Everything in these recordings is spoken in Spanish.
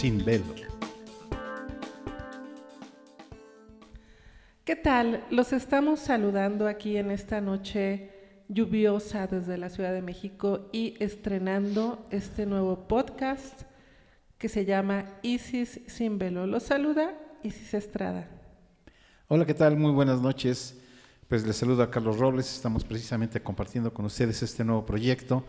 Sin velo. ¿Qué tal? Los estamos saludando aquí en esta noche lluviosa desde la Ciudad de México y estrenando este nuevo podcast que se llama Isis sin velo. Los saluda Isis Estrada. Hola, ¿qué tal? Muy buenas noches. Pues les saludo a Carlos Robles. Estamos precisamente compartiendo con ustedes este nuevo proyecto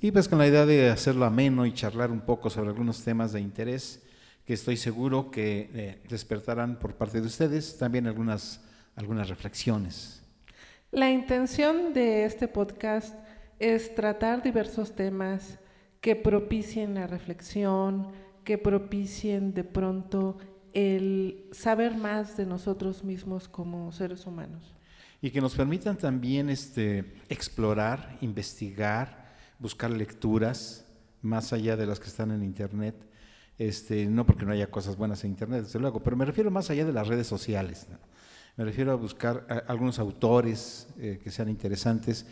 y pues con la idea de hacerlo ameno y charlar un poco sobre algunos temas de interés que estoy seguro que eh, despertarán por parte de ustedes también algunas, algunas reflexiones. La intención de este podcast es tratar diversos temas que propicien la reflexión, que propicien de pronto el saber más de nosotros mismos como seres humanos. Y que nos permitan también este, explorar, investigar, buscar lecturas más allá de las que están en Internet. Este, no porque no haya cosas buenas en Internet, desde luego, pero me refiero más allá de las redes sociales. Me refiero a buscar algunos autores eh, que sean interesantes,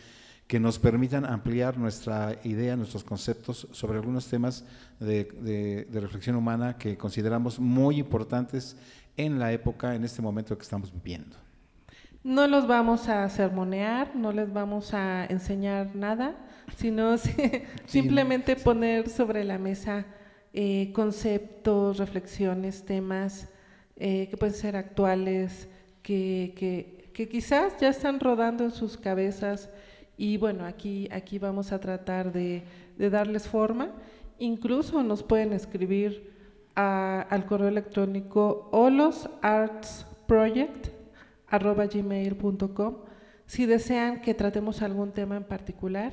que nos permitan ampliar nuestra idea, nuestros conceptos sobre algunos temas de, de reflexión humana que consideramos muy importantes en la época, en este momento que estamos viviendo. No los vamos a sermonear, no les vamos a enseñar nada, sino simplemente poner sobre la mesa eh, conceptos, reflexiones, temas eh, que pueden ser actuales, que, que, quizás ya están rodando en sus cabezas y bueno, aquí, aquí vamos a tratar de, de darles forma. Incluso nos pueden escribir al correo electrónico holosartsproject.gmail.com si desean que tratemos algún tema en particular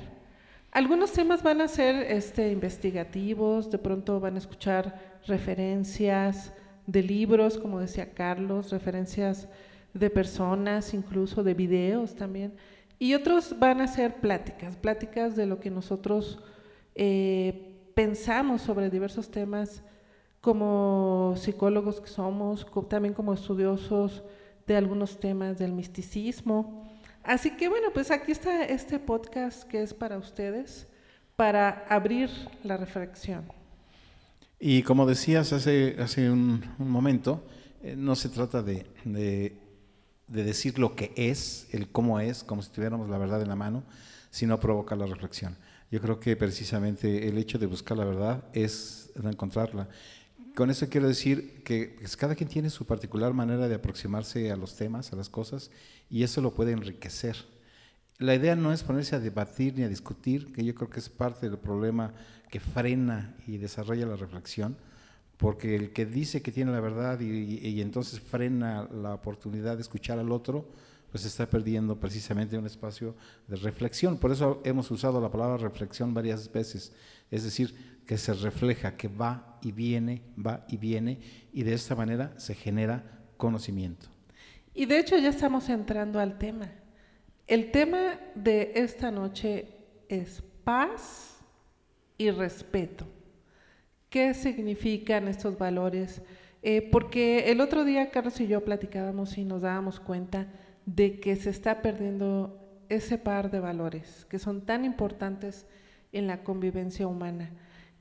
algunos temas van a ser este, investigativos, de pronto van a escuchar referencias de libros, como decía Carlos, referencias de personas, incluso de videos también. Y otros van a ser pláticas, pláticas de lo que nosotros eh, pensamos sobre diversos temas como psicólogos que somos, también como estudiosos de algunos temas del misticismo Así que bueno, pues aquí está este podcast que es para ustedes, para abrir la reflexión. Y como decías hace, hace un, momento, eh, no se trata de, de, decir lo que es, el cómo es, como si tuviéramos la verdad en la mano, sino provocar la reflexión. Yo creo que precisamente el hecho de buscar la verdad es encontrarla. Con eso quiero decir que pues, cada quien tiene su particular manera de aproximarse a los temas, a las cosas, y eso lo puede enriquecer. La idea no es ponerse a debatir ni a discutir, que yo creo que es parte del problema que frena y desarrolla la reflexión, porque el que dice que tiene la verdad y, entonces frena la oportunidad de escuchar al otro, pues está perdiendo precisamente un espacio de reflexión. Por eso hemos usado la palabra reflexión varias veces, es decir, que se refleja, que va y viene, va y viene, y de esta manera se genera conocimiento. Y de hecho ya estamos entrando al tema. El tema de esta noche es paz y respeto. ¿Qué significan estos valores? Eh, porque el otro día Carlos y yo platicábamos y nos dábamos cuenta de que se está perdiendo ese par de valores que son tan importantes en la convivencia humana.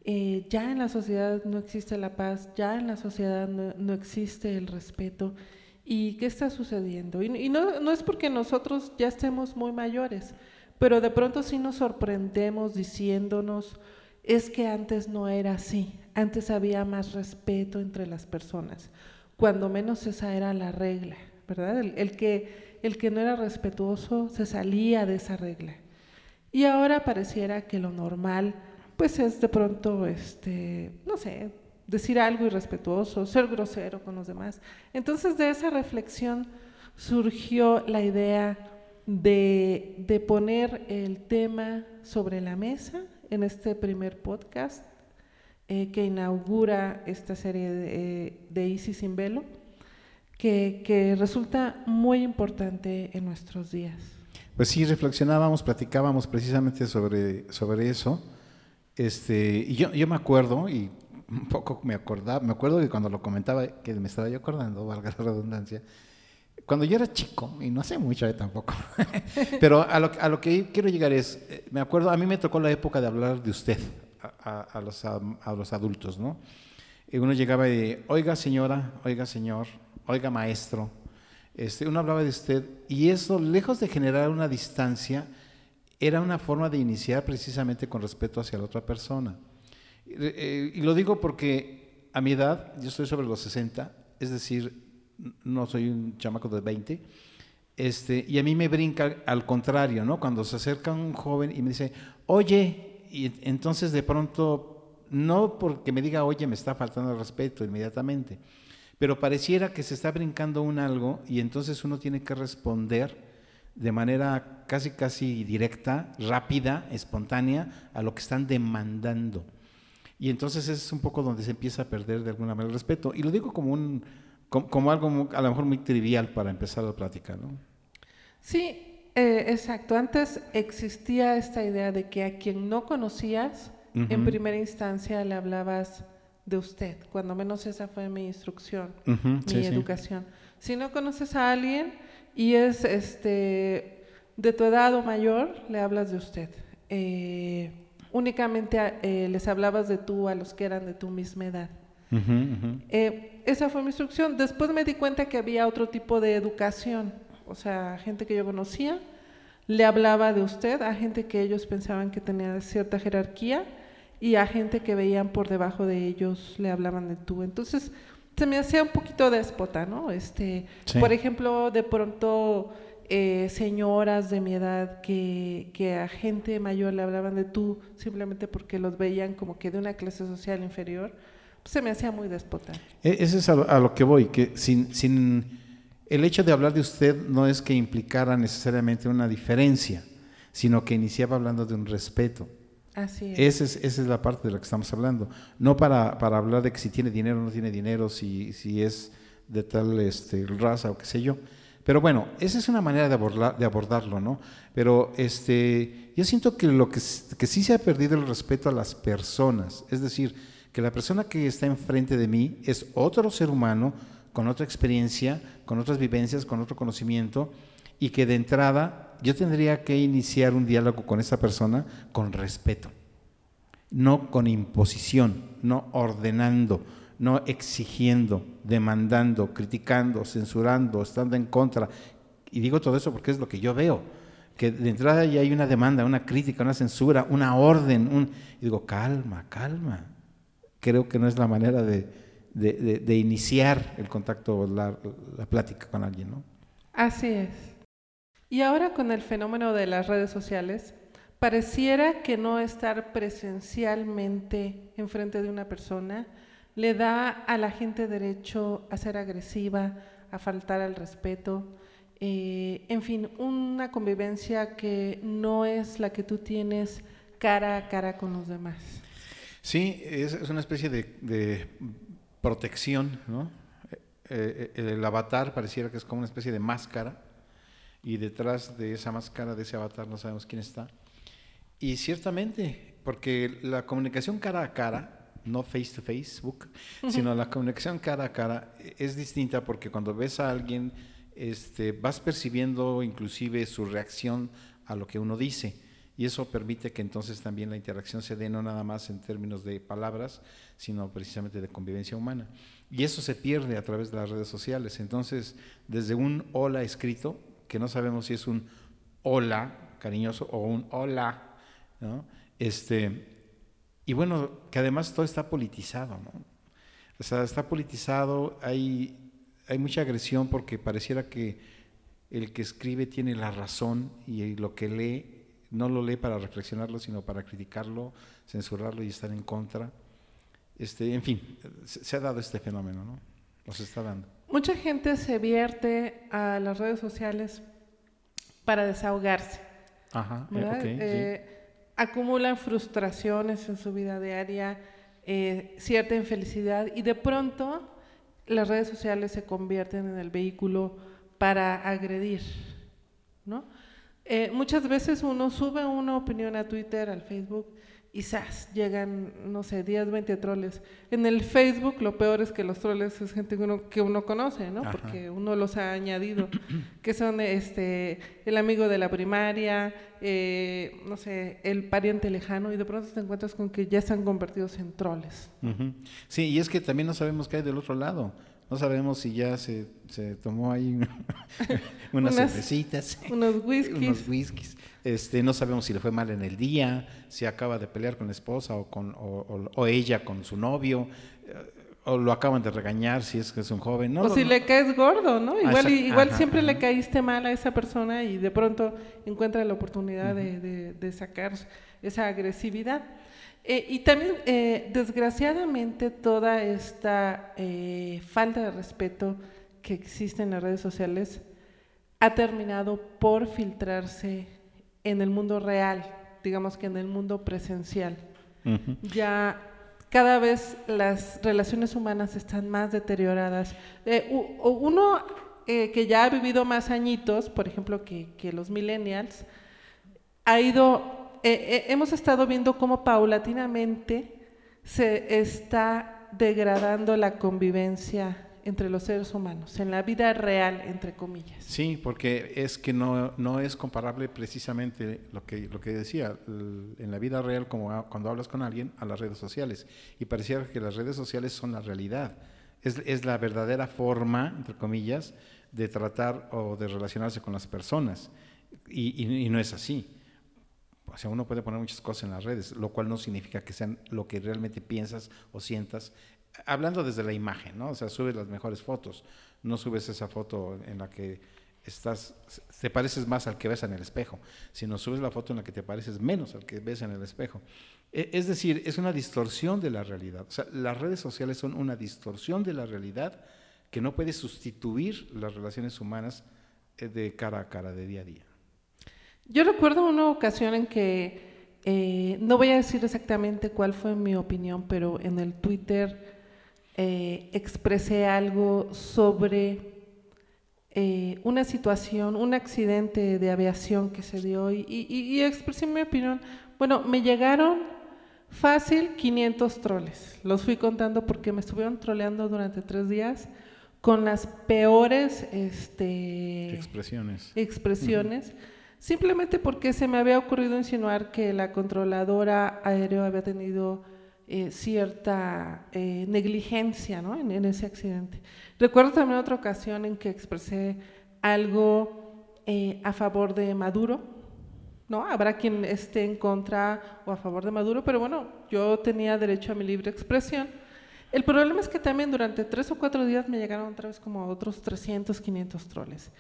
Eh, ya en la sociedad no existe la paz, ya en la sociedad no existe el respeto ¿Y qué está sucediendo? Y, no, es porque nosotros ya estemos muy mayores, pero de pronto sí nos sorprendemos diciéndonos, es que antes no era así, antes había más respeto entre las personas, cuando menos esa era la regla, ¿verdad? El, que, el que no era respetuoso se salía de esa regla. Y ahora pareciera que lo normal, pues es de pronto, este, no sé, decir algo irrespetuoso, ser grosero con los demás. Entonces de esa reflexión surgió la idea de, poner el tema sobre la mesa en este primer podcast eh, que inaugura esta serie de, de Isis sin velo, que, que, resulta muy importante en nuestros días. Pues sí, reflexionábamos, platicábamos precisamente sobre, sobre eso. Este, y yo, yo me acuerdo, y un poco me acordaba, me acuerdo que cuando lo comentaba, que me estaba yo acordando, valga la redundancia, cuando yo era chico, y no hace mucho eh, tampoco, pero a lo, a lo, que quiero llegar es, eh, me acuerdo, a mí me tocó la época de hablar de usted, a, los, a los, adultos, ¿no? Y uno llegaba y, oiga señora, oiga señor, oiga maestro, este, uno hablaba de usted y eso, lejos de generar una distancia, era una forma de iniciar precisamente con respeto hacia la otra persona. Eh, y lo digo porque a mi edad, yo estoy sobre los 60, es decir, no soy un chamaco de 20, este, y a mí me brinca al contrario, ¿no? Cuando se acerca un joven y me dice, oye, y entonces de pronto, no porque me diga, oye, me está faltando el respeto inmediatamente, pero pareciera que se está brincando un algo y entonces uno tiene que responder de manera casi casi directa, rápida, espontánea a lo que están demandando. Y entonces es un poco donde se empieza a perder de alguna manera el respeto. Y lo digo como un como, algo a lo mejor muy trivial para empezar la plática, ¿no? Sí, eh, exacto. Antes existía esta idea de que a quien no conocías, en primera instancia le hablabas de usted. Cuando menos esa fue mi instrucción, mi educación. Si no conoces a alguien y es este de tu edad o mayor, le hablas de usted. Eh, únicamente eh, les hablabas de tú a los que eran de tu misma edad. Eh, esa fue mi instrucción. Después me di cuenta que había otro tipo de educación. O sea, gente que yo conocía le hablaba de usted, a gente que ellos pensaban que tenía cierta jerarquía y a gente que veían por debajo de ellos le hablaban de tú. Entonces, se me hacía un poquito déspota, ¿no? Este, Por ejemplo, de pronto eh, señoras de mi edad que, que, a gente mayor le hablaban de tú simplemente porque los veían como que de una clase social inferior, pues se me hacía muy déspota. E, ese es a lo, que voy, que sin, sin el hecho de hablar de usted no es que implicara necesariamente una diferencia, sino que iniciaba hablando de un respeto. Así es. Esa, es. la parte de la que estamos hablando. No para, para hablar de que si tiene dinero o no tiene dinero, si, si es de tal este, raza o qué sé yo. Pero bueno, esa es una manera de, abordar, de abordarlo, ¿no? Pero este, yo siento que lo que, que sí se ha perdido el respeto a las personas, es decir, que la persona que está enfrente de mí es otro ser humano con otra experiencia, con otras vivencias, con otro conocimiento, y que de entrada yo tendría que iniciar un diálogo con esa persona con respeto, no con imposición, no ordenando, no exigiendo, demandando, criticando, censurando, estando en contra. Y digo todo eso porque es lo que yo veo, que de entrada ya hay una demanda, una crítica, una censura, una orden. Un... Y digo, calma, calma. Creo que no es la manera de, de, iniciar el contacto, la, la plática con alguien, ¿no? Así es. Y ahora con el fenómeno de las redes sociales, pareciera que no estar presencialmente enfrente de una persona le da a la gente derecho a ser agresiva, a faltar al respeto, eh, en fin, una convivencia que no es la que tú tienes cara a cara con los demás. Sí, es, una especie de, protección, ¿no? Eh, eh, el avatar pareciera que es como una especie de máscara y detrás de esa máscara, de ese avatar, no sabemos quién está. Y ciertamente, porque la comunicación cara a cara, no face to Facebook, sino la comunicación cara a cara es distinta porque cuando ves a alguien, este, vas percibiendo inclusive su reacción a lo que uno dice. Y eso permite que entonces también la interacción se dé no nada más en términos de palabras, sino precisamente de convivencia humana. Y eso se pierde a través de las redes sociales. Entonces, desde un hola escrito, que no sabemos si es un hola cariñoso o un hola, ¿no? Este, y bueno, que además todo está politizado, ¿no? O sea, está politizado, hay, hay mucha agresión porque pareciera que el que escribe tiene la razón y lo que lee no lo lee para reflexionarlo, sino para criticarlo, censurarlo y estar en contra. Este, en fin, se, ha dado este fenómeno, ¿no? Nos está dando. Mucha gente se vierte a las redes sociales para desahogarse. Ajá, eh, Acumulan frustraciones en su vida diaria, eh, cierta infelicidad y de pronto las redes sociales se convierten en el vehículo para agredir, ¿no? Eh, muchas veces uno sube una opinión a Twitter, al Facebook, y ¡zas! llegan, no sé, 10, 20 troles. En el Facebook lo peor es que los troles es gente que uno, que uno conoce, ¿no? Ajá. Porque uno los ha añadido, que son este, el amigo de la primaria, eh, no sé, el pariente lejano, y de pronto te encuentras con que ya están convertidos en troles. Sí, y es que también no sabemos qué hay del otro lado. No sabemos si ya se, se tomó ahí unas, Unas- cervecitas, Unos whiskies. unos whiskies. Este, no sabemos si le fue mal en el día, si acaba de pelear con la esposa o, con, o, o- ella con su novio, eh, o lo acaban de regañar si es que es un joven. No, o si no. le caes gordo, ¿no? Igual, Exact- igual ajá, siempre le ajá. caíste mal a esa persona y de pronto encuentra la oportunidad de, de- de sacar esa agresividad. Eh, y también, eh, desgraciadamente, toda esta eh, falta de respeto que existe en las redes sociales ha terminado por filtrarse en el mundo real, digamos que en el mundo presencial ya cada vez las relaciones humanas están más deterioradas. Eh, uno eh, que ya ha vivido más añitos, por ejemplo, que, que los millennials, ha ido, eh, hemos estado viendo cómo paulatinamente se está degradando la convivencia entre los seres humanos, en la vida real, entre comillas. Sí, porque es que no, no es comparable precisamente lo que, lo que decía, en la vida real, como cuando hablas con alguien, a las redes sociales. Y pareciera que las redes sociales son la realidad. Es, es la verdadera forma, entre comillas, de tratar o de relacionarse con las personas. Y- y no es así. O sea, uno puede poner muchas cosas en las redes, lo cual no significa que sean lo que realmente piensas o sientas. Hablando desde la imagen, ¿no? O sea, subes las mejores fotos, no subes esa foto en la que estás, te pareces más al que ves en el espejo, sino subes la foto en la que te pareces menos al que ves en el espejo. E- Es decir, es una distorsión de la realidad. O sea, las redes sociales son una distorsión de la realidad que no puede sustituir las relaciones humanas eh, de cara a cara, de día a día. Yo recuerdo una ocasión en que, eh, no voy a decir exactamente cuál fue mi opinión, pero en el Twitter eh, expresé algo sobre eh, una situación, un accidente de aviación que se dio y, y- y expresé mi opinión. Bueno, me llegaron fácil 500 troles. Los fui contando porque me estuvieron troleando durante tres días con las peores este, Expresiones. expresiones, simplemente porque se me había ocurrido insinuar que la controladora aérea había tenido eh, cierta eh, negligencia ¿no? en, ese accidente. Recuerdo también otra ocasión en que expresé algo eh, a favor de Maduro, ¿no? Habrá quien esté en contra o a favor de Maduro, pero bueno, yo tenía derecho a mi libre expresión. El problema es que también durante tres o cuatro días me llegaron otra vez como otros 300, 500 troles.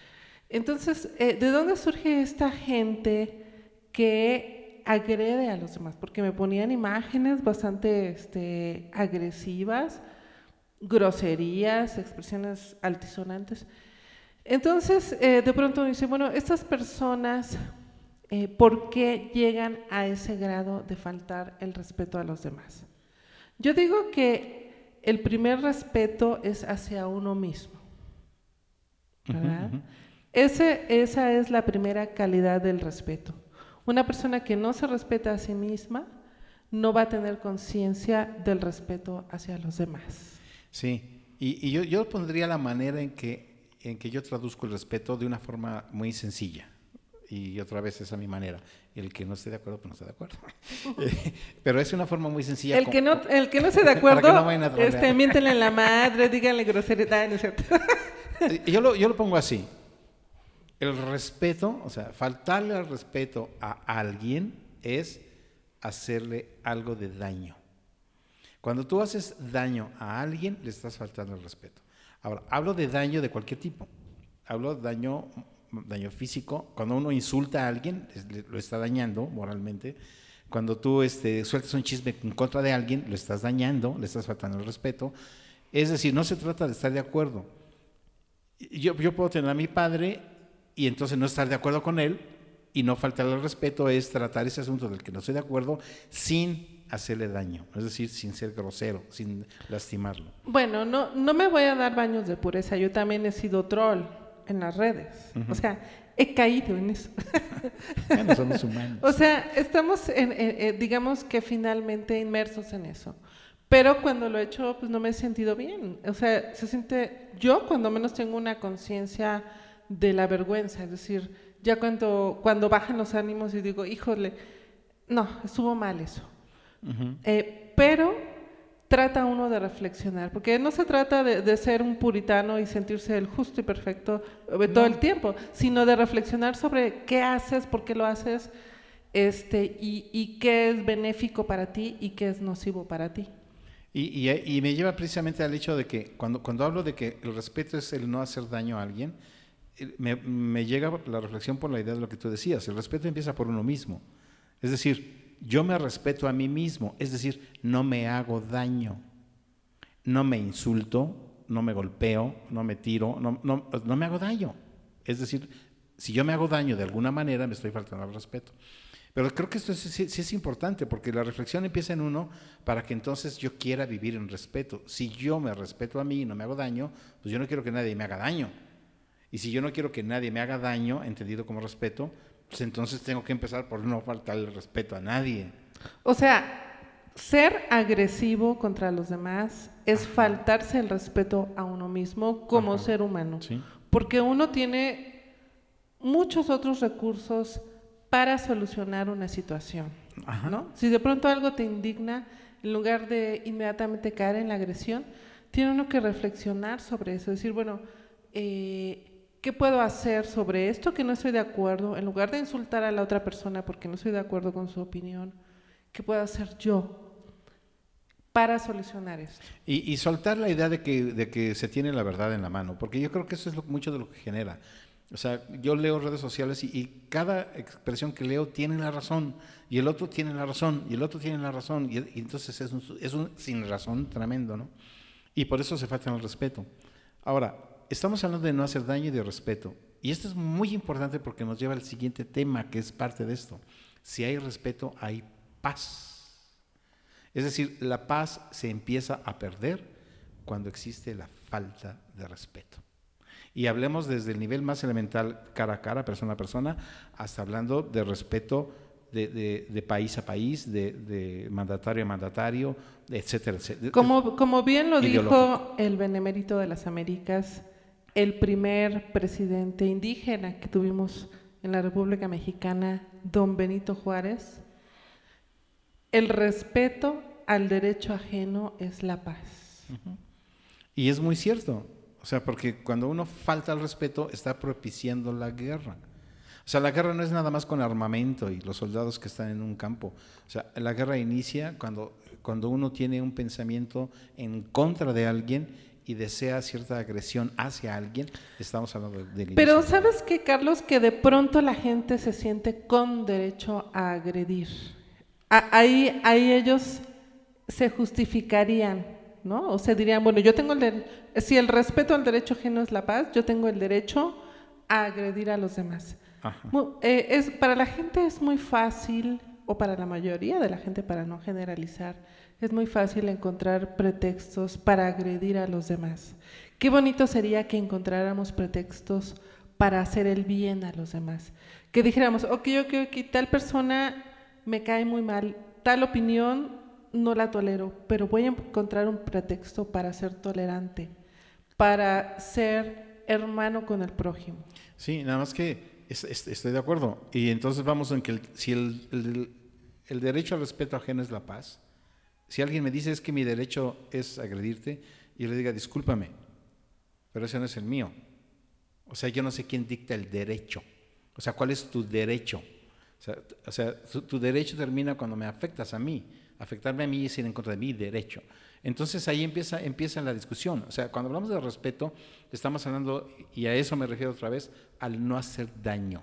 Entonces, ¿de dónde surge esta gente que agrede a los demás? Porque me ponían imágenes bastante este, agresivas, groserías, expresiones altisonantes. Entonces, eh, de pronto uno dice, bueno, estas personas, eh, ¿por qué llegan a ese grado de faltar el respeto a los demás? Yo digo que el primer respeto es hacia uno mismo, ¿verdad? Ese- esa es la primera calidad del respeto. Una persona que no se respeta a sí misma no va a tener conciencia del respeto hacia los demás. Sí, y, y yo, yo pondría la manera en que, en que yo traduzco el respeto de una forma muy sencilla. Y otra vez es a mi manera. El que no esté de acuerdo, pues no está de acuerdo. Eh, Pero es una forma muy sencilla. El que no, el que no esté de acuerdo, no este, miéntenle en la madre, díganle grosería, no es cierto. Yo lo, yo lo pongo así. El respeto, o sea, faltarle al respeto a alguien es hacerle algo de daño. Cuando tú haces daño a alguien, le estás faltando el respeto. Ahora, hablo de daño de cualquier tipo. Hablo de daño, daño físico. Cuando uno insulta a alguien, lo está dañando moralmente. Cuando tú este, sueltas un chisme en contra de alguien, lo estás dañando, le estás faltando el respeto. Es decir, no se trata de estar de acuerdo. Yo, yo puedo tener a mi padre y entonces no estar de acuerdo con él y no faltarle el respeto es tratar ese asunto del que no estoy de acuerdo sin hacerle daño, es decir, sin ser grosero, sin lastimarlo. Bueno, no, no me voy a dar baños de pureza, yo también he sido troll. en las redes. O sea, he caído en eso. bueno, somos humanos. o sea, estamos, en, digamos que finalmente inmersos en eso. Pero cuando lo he hecho, pues no me he sentido bien. O sea, se siente, yo cuando menos tengo una conciencia de la vergüenza, es decir, ya cuando, cuando bajan los ánimos y digo, híjole, no, estuvo mal eso. Eh, pero trata uno de reflexionar, porque no se trata de, ser un puritano y sentirse el justo y perfecto eh, todo el tiempo, sino de reflexionar sobre qué haces, por qué lo haces, este, y, qué es benéfico para ti y qué es nocivo para ti. Y, y, me lleva precisamente al hecho de que cuando, cuando hablo de que el respeto es el no hacer daño a alguien, me, me llega la reflexión por la idea de lo que tú decías, el respeto empieza por uno mismo. Es decir, yo me respeto a mí mismo, es decir, no me hago daño, no me insulto, no me golpeo, no me tiro, no, no, no me hago daño. Es decir, si yo me hago daño de alguna manera, me estoy faltando al respeto. Pero creo que esto sí, es importante porque la reflexión empieza en uno para que entonces yo quiera vivir en respeto. Si yo me respeto a mí y no me hago daño, pues yo no quiero que nadie me haga daño. Y si yo no quiero que nadie me haga daño, entendido como respeto, pues entonces tengo que empezar por no faltar el respeto a nadie. O sea, ser agresivo contra los demás es faltarse el respeto a uno mismo como ser humano. Porque uno tiene muchos otros recursos para solucionar una situación. ¿no? Si de pronto algo te indigna, en lugar de inmediatamente caer en la agresión, tiene uno que reflexionar sobre eso, decir, bueno, eh, ¿Qué puedo hacer sobre esto que no estoy de acuerdo? En lugar de insultar a la otra persona porque no estoy de acuerdo con su opinión, ¿qué puedo hacer yo para solucionar esto? Y, soltar la idea de que, de que se tiene la verdad en la mano, porque yo creo que eso es lo, mucho de lo que genera. O sea, yo leo redes sociales y, cada expresión que leo tiene la razón, y el otro tiene la razón, y el otro tiene la razón, y, entonces es un, es un sin razón tremendo, ¿no? Y por eso se falta el respeto. Ahora, estamos hablando de no hacer daño y de respeto. Y esto es muy importante porque nos lleva al siguiente tema que es parte de esto. Si hay respeto, hay paz. Es decir, la paz se empieza a perder cuando existe la falta de respeto. Y hablemos desde el nivel más elemental, cara a cara, persona a persona, hasta hablando de respeto de, país a país, de, mandatario a mandatario, etcétera, etcétera. Como, como bien lo dijo el Benemérito de las Américas, el primer presidente indígena que tuvimos en la República Mexicana, don Benito Juárez, el respeto al derecho ajeno es la paz. Y es muy cierto, o sea, porque cuando uno falta al respeto está propiciando la guerra. O sea, la guerra no es nada más con armamento y los soldados que están en un campo. O sea, la guerra inicia cuando, cuando uno tiene un pensamiento en contra de alguien y desea cierta agresión hacia alguien, estamos hablando de... Pero ¿sabes qué, Carlos? Que de pronto la gente se siente con derecho a agredir. ahí, ahí ellos se justificarían, ¿no? O sea, dirían, bueno, yo tengo el... si el respeto al derecho ajeno es la paz, yo tengo el derecho a agredir a los demás. Eh, es, para la gente es muy fácil, o para la mayoría de la gente, para no generalizar, es muy fácil encontrar pretextos para agredir a los demás. Qué bonito sería que encontráramos pretextos para hacer el bien a los demás. Que dijéramos, ok, ok, ok, tal persona me cae muy mal, tal opinión no la tolero, pero voy a encontrar un pretexto para ser tolerante, para ser hermano con el prójimo. Sí, nada más que estoy de acuerdo. Y entonces vamos en que si el, el derecho al respeto ajeno es la paz, si alguien me dice es que mi derecho es agredirte, yo le diga, discúlpame, pero ese no es el mío. O sea, yo no sé quién dicta el derecho. O sea, ¿cuál es tu derecho? O sea, tu, derecho termina cuando me afectas a mí. Afectarme a mí es ir en contra de mi derecho. Entonces ahí empieza, empieza la discusión. O sea, cuando hablamos de respeto, estamos hablando, y a eso me refiero otra vez, al no hacer daño.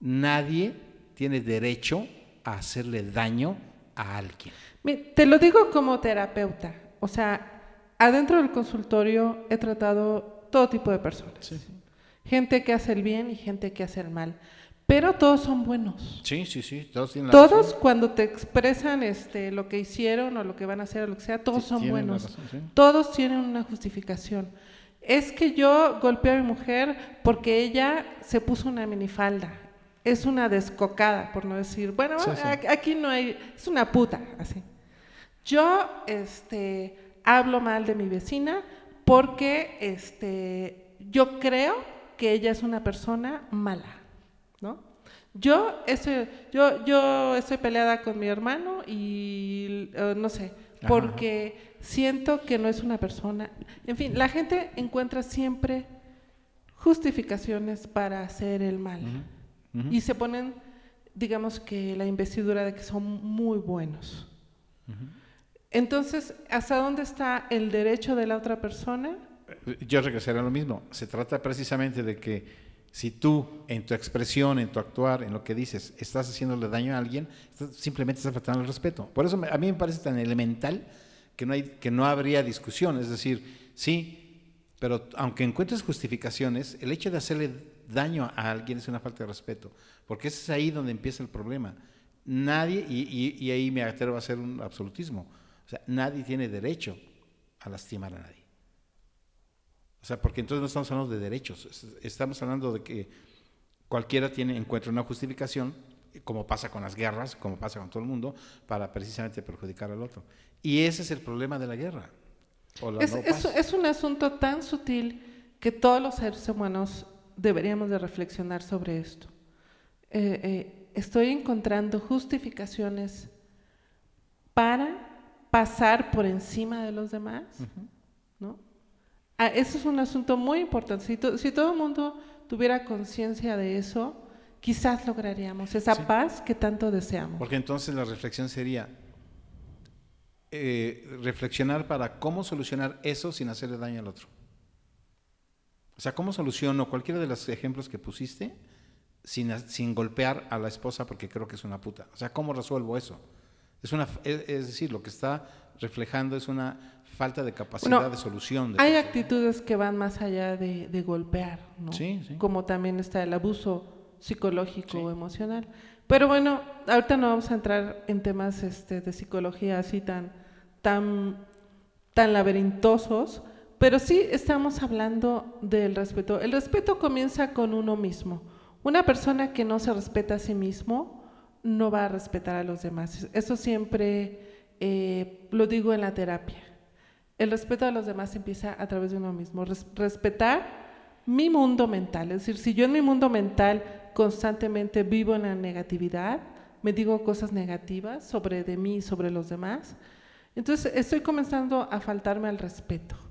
Nadie tiene derecho a hacerle daño a alguien. Te lo digo como terapeuta, o sea, adentro del consultorio he tratado todo tipo de personas. Gente que hace el bien y gente que hace el mal. Pero todos son buenos. Sí, sí, sí. Todos, tienen todos cuando te expresan este, lo que hicieron o lo que van a hacer o lo que sea, todos son buenos. Todos tienen una justificación. es que yo golpeé a mi mujer porque ella se puso una minifalda. Es una descocada, por no decir, bueno, aquí no hay, es una puta, así. Yo este, hablo mal de mi vecina porque este, yo creo que ella es una persona mala, ¿no? Yo estoy, yo, yo estoy peleada con mi hermano y eh, no sé, porque siento que no es una persona. En fin, la gente encuentra siempre justificaciones para hacer el mal y se ponen, digamos que la investidura de que son muy buenos. Entonces, ¿hasta dónde está el derecho de la otra persona? Yo regresaría a lo mismo. Se trata precisamente de que si tú en tu expresión, en tu actuar, en lo que dices, estás haciéndole daño a alguien, simplemente estás faltando el respeto. Por eso a mí me parece tan elemental que no, hay, que no habría discusión. Es decir, sí, pero aunque encuentres justificaciones, el hecho de hacerle daño a alguien es una falta de respeto, porque ese es ahí donde empieza el problema. Nadie, y, y ahí me atrevo a hacer un absolutismo, o sea, nadie tiene derecho a lastimar a nadie. O sea, porque entonces no estamos hablando de derechos, estamos hablando de que cualquiera tiene, encuentra una justificación, como pasa con las guerras, como pasa con todo el mundo, para precisamente perjudicar al otro. Y ese es el problema de la guerra. es, un asunto tan sutil que todos los seres humanos deberíamos de reflexionar sobre esto. Eh, eh, estoy encontrando justificaciones para pasar por encima de los demás, ¿no? Ah, eso es un asunto muy importante. Si, todo el mundo tuviera conciencia de eso, quizás lograríamos esa paz que tanto deseamos. Porque entonces la reflexión sería eh, reflexionar para cómo solucionar eso sin hacerle daño al otro. O sea, ¿cómo soluciono cualquiera de los ejemplos que pusiste sin, sin golpear a la esposa porque creo que es una puta? O sea, ¿cómo resuelvo eso? Es, una, es decir, lo que está reflejando es una falta de capacidad de solución. hay actitudes que van más allá de, golpear, ¿no? Sí, sí. Como también está el abuso psicológico o emocional. Pero bueno, ahorita no vamos a entrar en temas este, de psicología así tan, tan, tan laberintosos, pero sí estamos hablando del respeto. El respeto comienza con uno mismo. Una persona que no se respeta a sí mismo no va a respetar a los demás. Eso siempre eh, lo digo en la terapia. El respeto a los demás empieza a través de uno mismo. respetar mi mundo mental. Es decir, si yo en mi mundo mental constantemente vivo en la negatividad, me digo cosas negativas sobre de mí sobre los demás, entonces estoy comenzando a faltarme al respeto.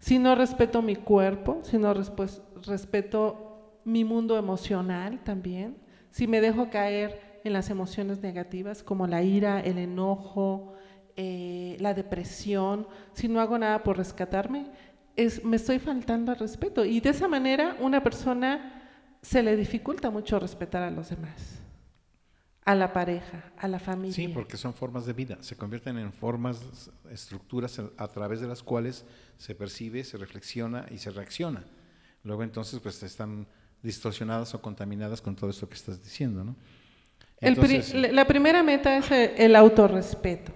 Si no respeto mi cuerpo, si no respeto mi mundo emocional también, si me dejo caer en las emociones negativas como la ira, el enojo, eh, la depresión, si no hago nada por rescatarme, es, me estoy faltando al respeto. Y de esa manera una persona se le dificulta mucho respetar a los demás, a la pareja, a la familia. Sí, porque son formas de vida, se convierten en formas, estructuras a través de las cuales se percibe, se reflexiona y se reacciona. Luego entonces pues están distorsionadas o contaminadas con todo esto que estás diciendo, ¿no? la primera meta es el autorrespeto.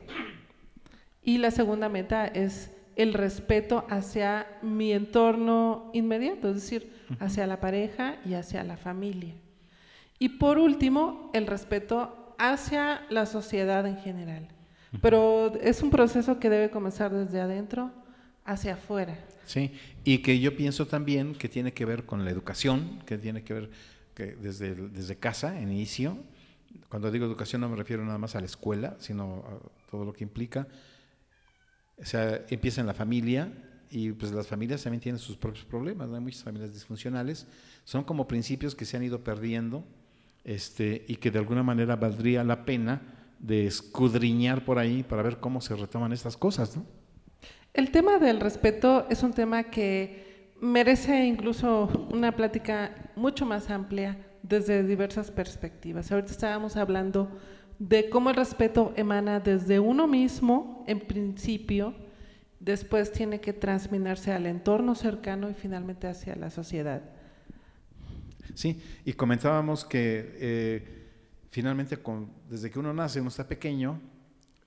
Y la segunda meta es el respeto hacia mi entorno inmediato, es decir, hacia la pareja y hacia la familia. Y por último, el respeto hacia la sociedad en general. Pero es un proceso que debe comenzar desde adentro hacia afuera. Sí, y que yo pienso también que tiene que ver con la educación, que tiene que ver que desde, desde casa, en inicio. Cuando digo educación no me refiero nada más a la escuela, sino a todo lo que implica o sea, empieza en la familia y pues las familias también tienen sus propios problemas, ¿no? hay muchas familias disfuncionales, son como principios que se han ido perdiendo este, y que de alguna manera valdría la pena de escudriñar por ahí para ver cómo se retoman estas cosas. ¿no? El tema del respeto es un tema que merece incluso una plática mucho más amplia desde diversas perspectivas. Ahorita estábamos hablando de cómo el respeto emana desde uno mismo, en principio, después tiene que transminarse al entorno cercano y finalmente hacia la sociedad. Sí, y comentábamos que eh, finalmente desde que uno nace, uno está pequeño,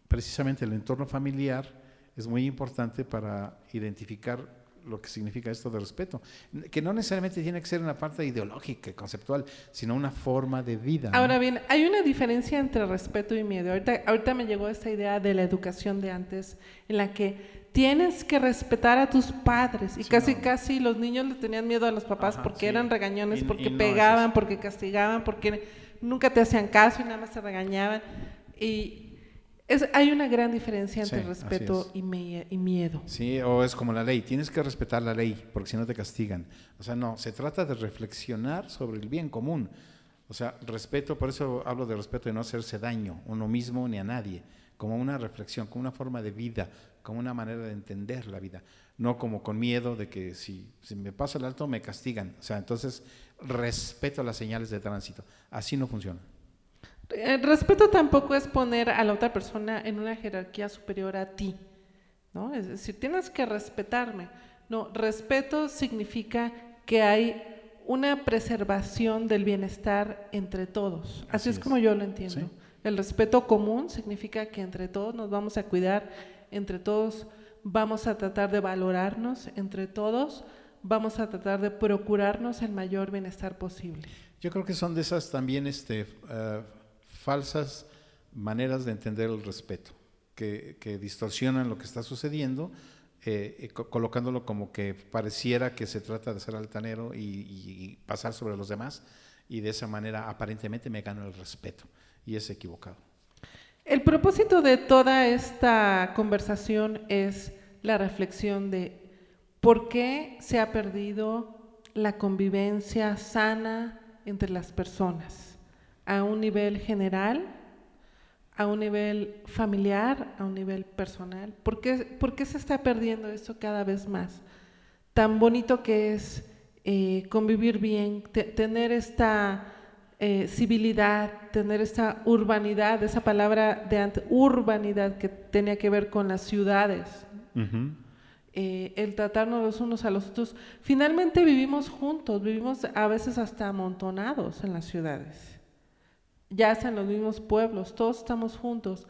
precisamente el entorno familiar es muy importante para identificar lo que significa esto de respeto, que no necesariamente tiene que ser una parte ideológica, conceptual, sino una forma de vida. Ahora bien, hay una diferencia entre respeto y miedo. Ahorita, ahorita me llegó esta idea de la educación de antes, en la que tienes que respetar a tus padres y casi casi los niños le tenían miedo a los papás porque eran regañones, porque pegaban, porque castigaban, porque nunca te hacían caso y nada más te regañaban. Y hay una gran diferencia entre respeto y, miedo. Sí, o es como la ley, tienes que respetar la ley, porque si no te castigan. O sea, no, se trata de reflexionar sobre el bien común. O sea, respeto, por eso hablo de respeto de no hacerse daño, uno mismo ni a nadie, como una reflexión, como una forma de vida, como una manera de entender la vida, no como con miedo de que si, si me pasa el alto me castigan. O sea, entonces respeto las señales de tránsito. Así no funciona. El respeto tampoco es poner a la otra persona en una jerarquía superior a ti, ¿no? Es decir, tienes que respetarme. No, respeto significa que hay una preservación del bienestar entre todos. Así, es, como yo lo entiendo. El respeto común significa que entre todos nos vamos a cuidar, entre todos vamos a tratar de valorarnos, entre todos vamos a tratar de procurarnos el mayor bienestar posible. Yo creo que son de esas también este, uh, falsas maneras de entender el respeto, que, distorsionan lo que está sucediendo, eh, colocándolo como que pareciera que se trata de ser altanero y, pasar sobre los demás, y de esa manera aparentemente me gano el respeto, y es equivocado. El propósito de toda esta conversación es la reflexión de por qué se ha perdido la convivencia sana entre las personas a un nivel general, a un nivel familiar, a un nivel personal. ¿Por qué, se está perdiendo esto cada vez más? Tan bonito que es eh, convivir bien, tener esta eh, civilidad, tener esta urbanidad, esa palabra de urbanidad que tenía que ver con las ciudades. Eh, el tratarnos los unos a los otros. Finalmente vivimos juntos, vivimos a veces hasta amontonados en las ciudades ya sean los mismos pueblos, todos estamos juntos.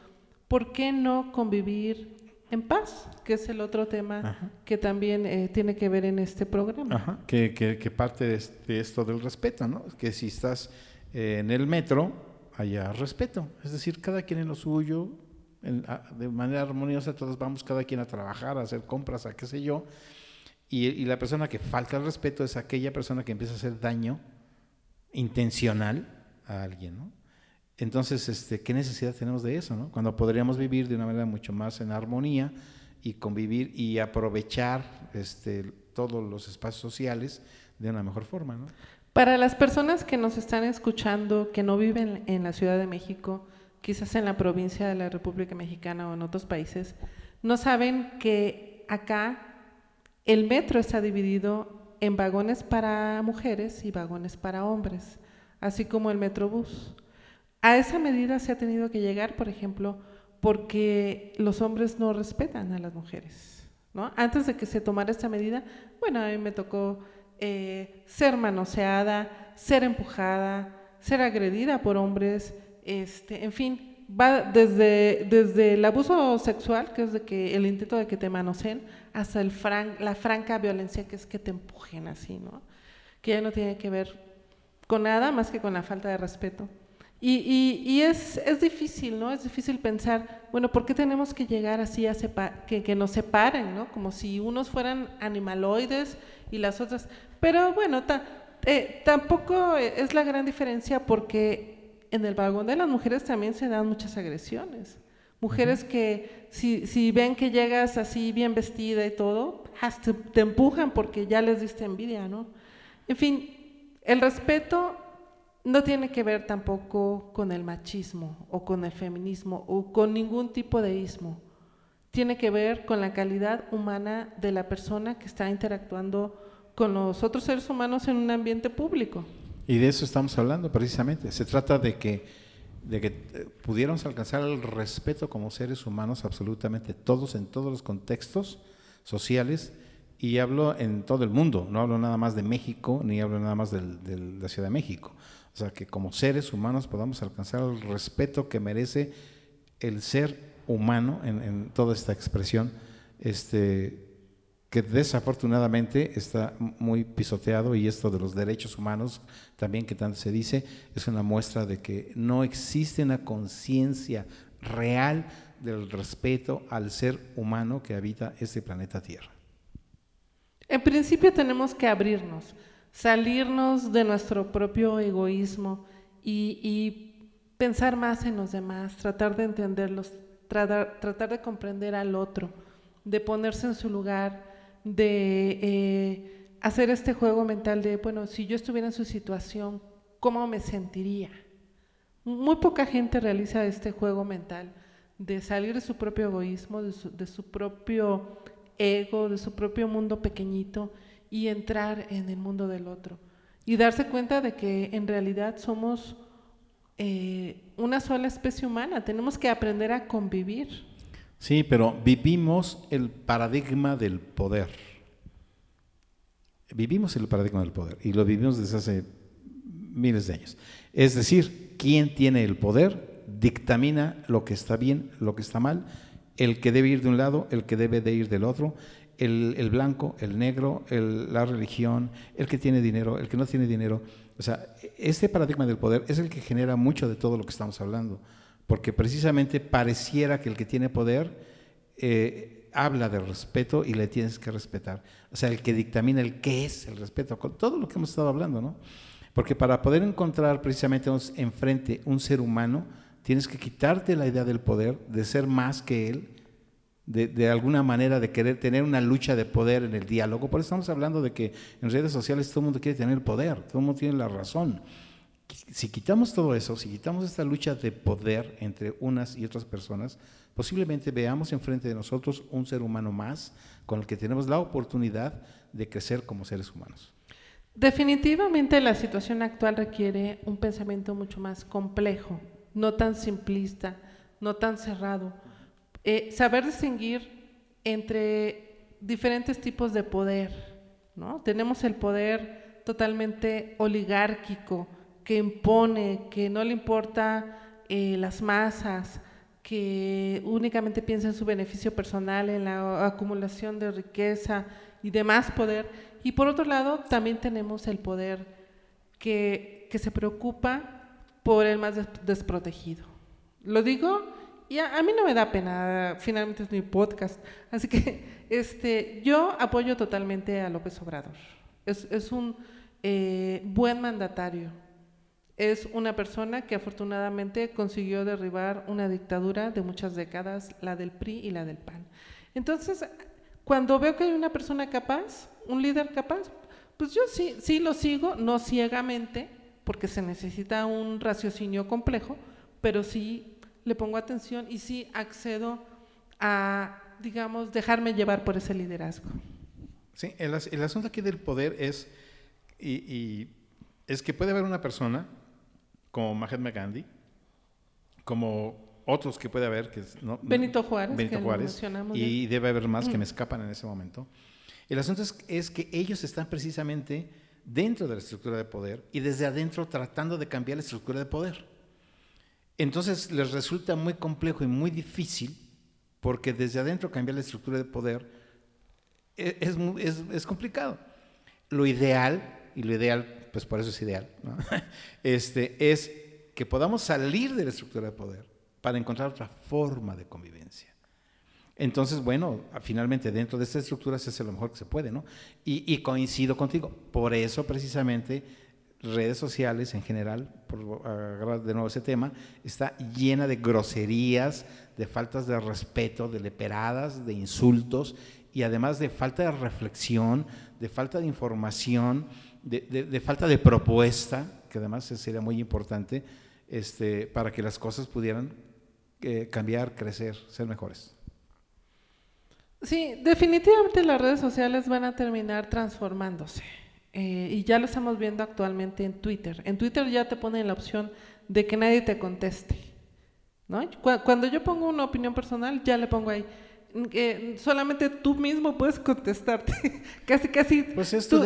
¿Por qué no convivir en paz? Que es el otro tema que también eh, tiene que ver en este programa. Que, que, parte de, esto del respeto, ¿no? Que si estás eh, en el metro, haya respeto. Es decir, cada quien en lo suyo, de manera armoniosa, todos vamos cada quien a trabajar, a hacer compras, a qué sé yo. Y, y la persona que falta el respeto es aquella persona que empieza a hacer daño intencional a alguien, ¿no? Entonces, este, ¿qué necesidad tenemos de eso? ¿no? Cuando podríamos vivir de una manera mucho más en armonía y convivir y aprovechar este, todos los espacios sociales de una mejor forma. ¿no? Para las personas que nos están escuchando, que no viven en la Ciudad de México, quizás en la provincia de la República Mexicana o en otros países, no saben que acá el metro está dividido en vagones para mujeres y vagones para hombres, así como el metrobús. A esa medida se ha tenido que llegar, por ejemplo, porque los hombres no respetan a las mujeres. ¿no? Antes de que se tomara esta medida, bueno, a mí me tocó eh, ser manoseada, ser empujada, ser agredida por hombres, este, en fin, va desde, desde el abuso sexual, que es de que el intento de que te manoseen, hasta el la franca violencia, que es que te empujen así, ¿no? Que ya no tiene que ver con nada más que con la falta de respeto. Y, y, es, es, difícil, ¿no? Es difícil pensar, bueno, ¿por qué tenemos que llegar así a que, que, nos separen, ¿no? Como si unos fueran animaloides y las otras. Pero bueno, eh, tampoco es la gran diferencia porque en el vagón de las mujeres también se dan muchas agresiones. Mujeres que si, si, ven que llegas así bien vestida y todo, hasta te empujan porque ya les diste envidia, ¿no? En fin, el respeto no tiene que ver tampoco con el machismo o con el feminismo o con ningún tipo de ismo. Tiene que ver con la calidad humana de la persona que está interactuando con los otros seres humanos en un ambiente público. Y de eso estamos hablando precisamente. Se trata de que, de que eh, pudiéramos alcanzar el respeto como seres humanos absolutamente todos, en todos los contextos sociales, y hablo en todo el mundo, no hablo nada más de México, ni hablo nada más de la Ciudad de México. O sea, que como seres humanos podamos alcanzar el respeto que merece el ser humano en, toda esta expresión, este, que desafortunadamente está muy pisoteado y esto de los derechos humanos también que tanto se dice es una muestra de que no existe una conciencia real del respeto al ser humano que habita este planeta Tierra. En principio tenemos que abrirnos, salirnos de nuestro propio egoísmo y, pensar más en los demás, tratar de entenderlos, tratar de comprender al otro, de ponerse en su lugar, de eh, hacer este juego mental de, bueno, si yo estuviera en su situación, ¿cómo me sentiría? Muy poca gente realiza este juego mental de salir de su propio egoísmo, de su, de su propio ego, de su propio mundo pequeñito y entrar en el mundo del otro. Y darse cuenta de que en realidad somos eh, una sola especie humana, tenemos que aprender a convivir. Sí, pero vivimos el paradigma del poder. Vivimos el paradigma del poder y lo vivimos desde hace miles de años. Es decir, quien tiene el poder dictamina lo que está bien, lo que está mal, el que debe ir de un lado, el que debe de ir del otro, el, blanco, el negro, la religión, el que tiene dinero, el que no tiene dinero. O sea, este paradigma del poder es el que genera mucho de todo lo que estamos hablando porque precisamente pareciera que el que tiene poder eh, habla de respeto y le tienes que respetar. O sea, el que dictamina el qué es el respeto, con todo lo que hemos estado hablando, ¿no? Porque para poder encontrar precisamente enfrente un ser humano, tienes que quitarte la idea del poder, de ser más que él, de, alguna manera de querer tener una lucha de poder en el diálogo. Por eso estamos hablando de que en redes sociales todo el mundo quiere tener poder, todo el mundo tiene la razón si quitamos todo eso, si quitamos esta lucha de poder entre unas y otras personas, posiblemente veamos enfrente de nosotros un ser humano más con el que tenemos la oportunidad de crecer como seres humanos. Definitivamente la situación actual requiere un pensamiento mucho más complejo, no tan simplista, no tan cerrado. Eh, saber distinguir entre diferentes tipos de poder. ¿no? Tenemos el poder totalmente oligárquico, que impone, que no le importa eh, las masas, que únicamente piensa en su beneficio personal, en la acumulación de riqueza y demás poder. Y por otro lado, también tenemos el poder que, que se preocupa por el más desprotegido. Lo digo y a, mí no me da pena, finalmente es mi podcast. Así que este, yo apoyo totalmente a López Obrador. Es, es un eh, buen mandatario es una persona que afortunadamente consiguió derribar una dictadura de muchas décadas, la del PRI y la del PAN. Entonces, cuando veo que hay una persona capaz, un líder capaz, pues yo sí, sí lo sigo, no ciegamente, porque se necesita un raciocinio complejo, pero sí le pongo atención y sí accedo a, digamos, dejarme llevar por ese liderazgo. Sí, el, asunto aquí del poder es, y es que puede haber una persona como Mahatma Gandhi, como otros que puede haber, que ¿no? Benito Juárez, Benito Juárez y debe haber más que me escapan en ese momento. El asunto es, que ellos están precisamente dentro de la estructura de poder y desde adentro tratando de cambiar la estructura de poder. Entonces les resulta muy complejo y muy difícil porque desde adentro cambiar la estructura de poder e, es, complicado. Lo ideal, y lo ideal pues por eso es ideal, este, es que podamos salir de la estructura de poder para encontrar otra forma de convivencia. Entonces, bueno, finalmente dentro de esta estructura se hace lo mejor que se puede, ¿no? Y coincido contigo. Por eso, precisamente, redes sociales en general, por agarrar de nuevo ese tema, está llena de groserías, de faltas de respeto, de leperadas, de insultos y además de falta de reflexión, de falta de información de, falta de propuesta, que además sería muy importante, este, para que las cosas pudieran eh, cambiar, crecer, ser mejores. Sí, definitivamente las redes sociales van a terminar transformándose. Eh, y ya lo estamos viendo actualmente en Twitter. En Twitter ya te ponen la opción de que nadie te conteste. ¿no? Cuando yo pongo una opinión personal, ya le pongo ahí, solamente tú mismo puedes contestarte. casi, casi. Pues tú,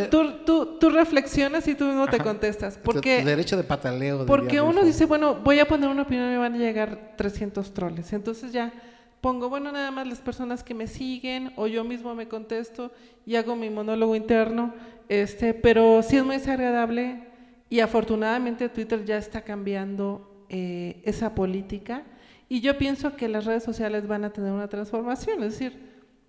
tú, tú, reflexionas y tú mismo te contestas. Porque, tu derecho de pataleo. Porque uno dice, bueno, voy a poner una opinión y me van a llegar 300 troles. Entonces ya pongo, bueno, nada más las personas que me siguen o yo mismo me contesto y hago mi monólogo interno, este, pero sí es muy desagradable y afortunadamente Twitter ya está cambiando eh, esa política y yo pienso que las redes sociales van a tener una transformación, es decir,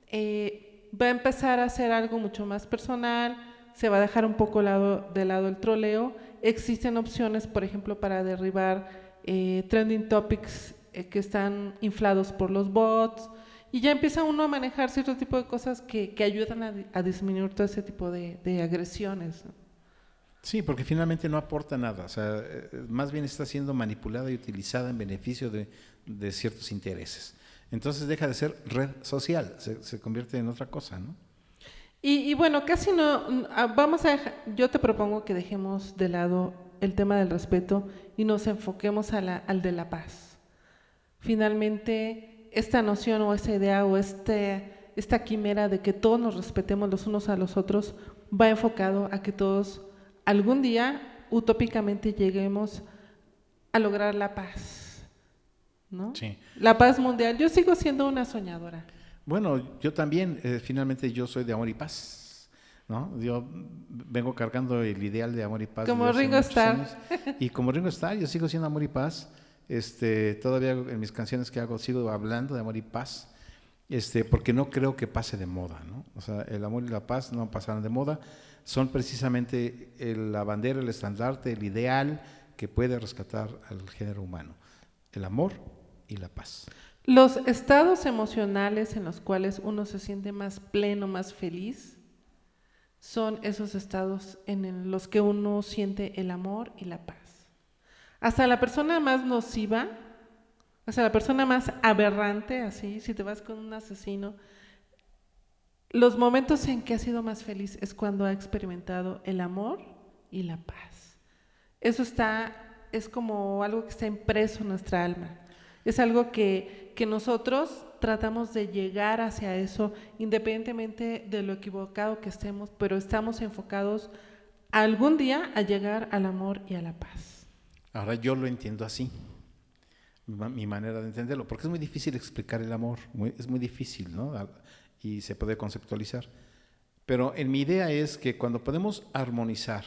eh, va a empezar a ser algo mucho más personal, se va a dejar un poco lado, de lado el troleo, existen opciones, por ejemplo, para derribar eh, trending topics que están inflados por los bots, y ya empieza uno a manejar cierto tipo de cosas que, que ayudan a, a, disminuir todo ese tipo de, de agresiones. Sí, porque finalmente no aporta nada, o sea, eh, más bien está siendo manipulada y utilizada en beneficio de, de ciertos intereses. Entonces deja de ser red social, se, se convierte en otra cosa, ¿no? Y, y, bueno, casi no, ah, vamos a yo te propongo que dejemos de lado el tema del respeto y nos enfoquemos a la, al de la paz. Finalmente, esta noción o esta idea o este, esta quimera de que todos nos respetemos los unos a los otros va enfocado a que todos algún día utópicamente lleguemos a lograr la paz. ¿no? Sí. La paz mundial. Yo sigo siendo una soñadora. Bueno, yo también, eh, finalmente yo soy de amor y paz, ¿no? Yo vengo cargando el ideal de amor y paz. Como Ringo Starr. Y como Ringo Starr, yo sigo siendo amor y paz. Este, todavía en mis canciones que hago sigo hablando de amor y paz, este, porque no creo que pase de moda, ¿no? O sea, el amor y la paz no pasaron de moda, son precisamente el, la bandera, el estandarte, el ideal que puede rescatar al género humano, el amor y la paz. Los estados emocionales en los cuales uno se siente más pleno, más feliz, son esos estados en los que uno siente el amor y la paz. Hasta la persona más nociva, hasta la persona más aberrante, así, si te vas con un asesino, los momentos en que ha sido más feliz es cuando ha experimentado el amor y la paz. Eso está, es como algo que está impreso en nuestra alma. Es algo que, que nosotros tratamos de llegar hacia eso, independientemente de lo equivocado que estemos, pero estamos enfocados algún día a llegar al amor y a la paz. Ahora yo lo entiendo así, mi manera de entenderlo, porque es muy difícil explicar el amor, es muy difícil, ¿no? Y se puede conceptualizar. Pero en mi idea es que cuando podemos armonizar,